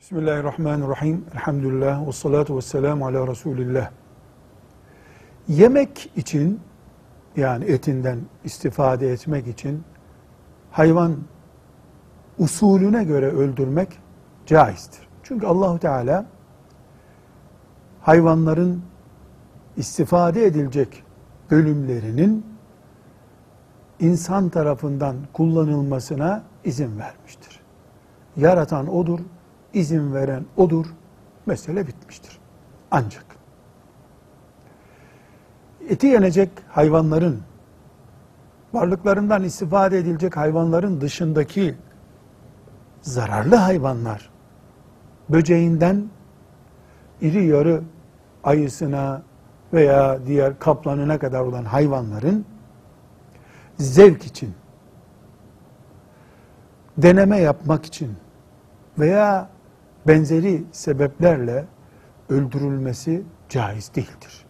Bismillahirrahmanirrahim. Elhamdülillah ve salatu ve selamu ala Resulillah. Yemek için yani etinden istifade etmek için hayvan usulüne göre öldürmek caizdir. Çünkü Allahu Teala hayvanların istifade edilecek bölümlerinin insan tarafından kullanılmasına izin vermiştir. Yaratan odur, izin veren odur. Mesele bitmiştir. Ancak eti yenecek hayvanların varlıklarından istifade edilecek hayvanların dışındaki zararlı hayvanlar böceğinden iri yarı ayısına veya diğer kaplanına kadar olan hayvanların zevk için deneme yapmak için veya benzeri sebeplerle öldürülmesi caiz değildir.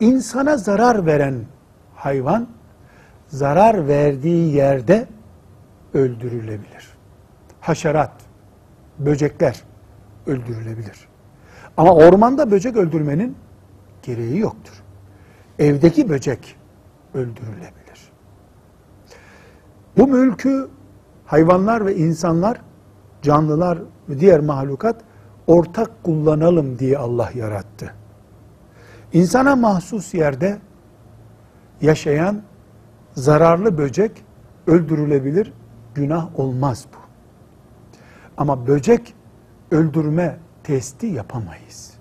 İnsana zarar veren hayvan zarar verdiği yerde öldürülebilir. Haşerat, böcekler öldürülebilir. Ama ormanda böcek öldürmenin gereği yoktur. Evdeki böcek öldürülebilir. Bu mülkü hayvanlar ve insanlar, canlılar ve diğer mahlukat ortak kullanalım diye Allah yarattı. İnsana mahsus yerde yaşayan zararlı böcek öldürülebilir, günah olmaz bu. Ama böcek öldürme testi yapamayız.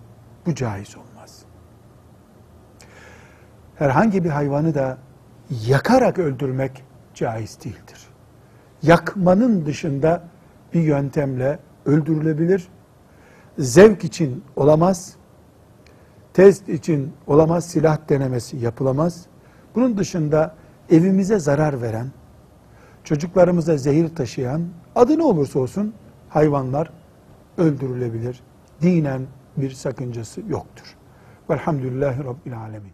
Bu caiz olmaz. Herhangi bir hayvanı da yakarak öldürmek caiz değildir. Yakmanın dışında bir yöntemle öldürülebilir. Zevk için olamaz. Test için olamaz. Silah denemesi yapılamaz. Bunun dışında evimize zarar veren, çocuklarımıza zehir taşıyan, adı ne olursa olsun hayvanlar öldürülebilir. Dinen bir sakıncası yoktur. Velhamdülillahi Rabbil Alemin.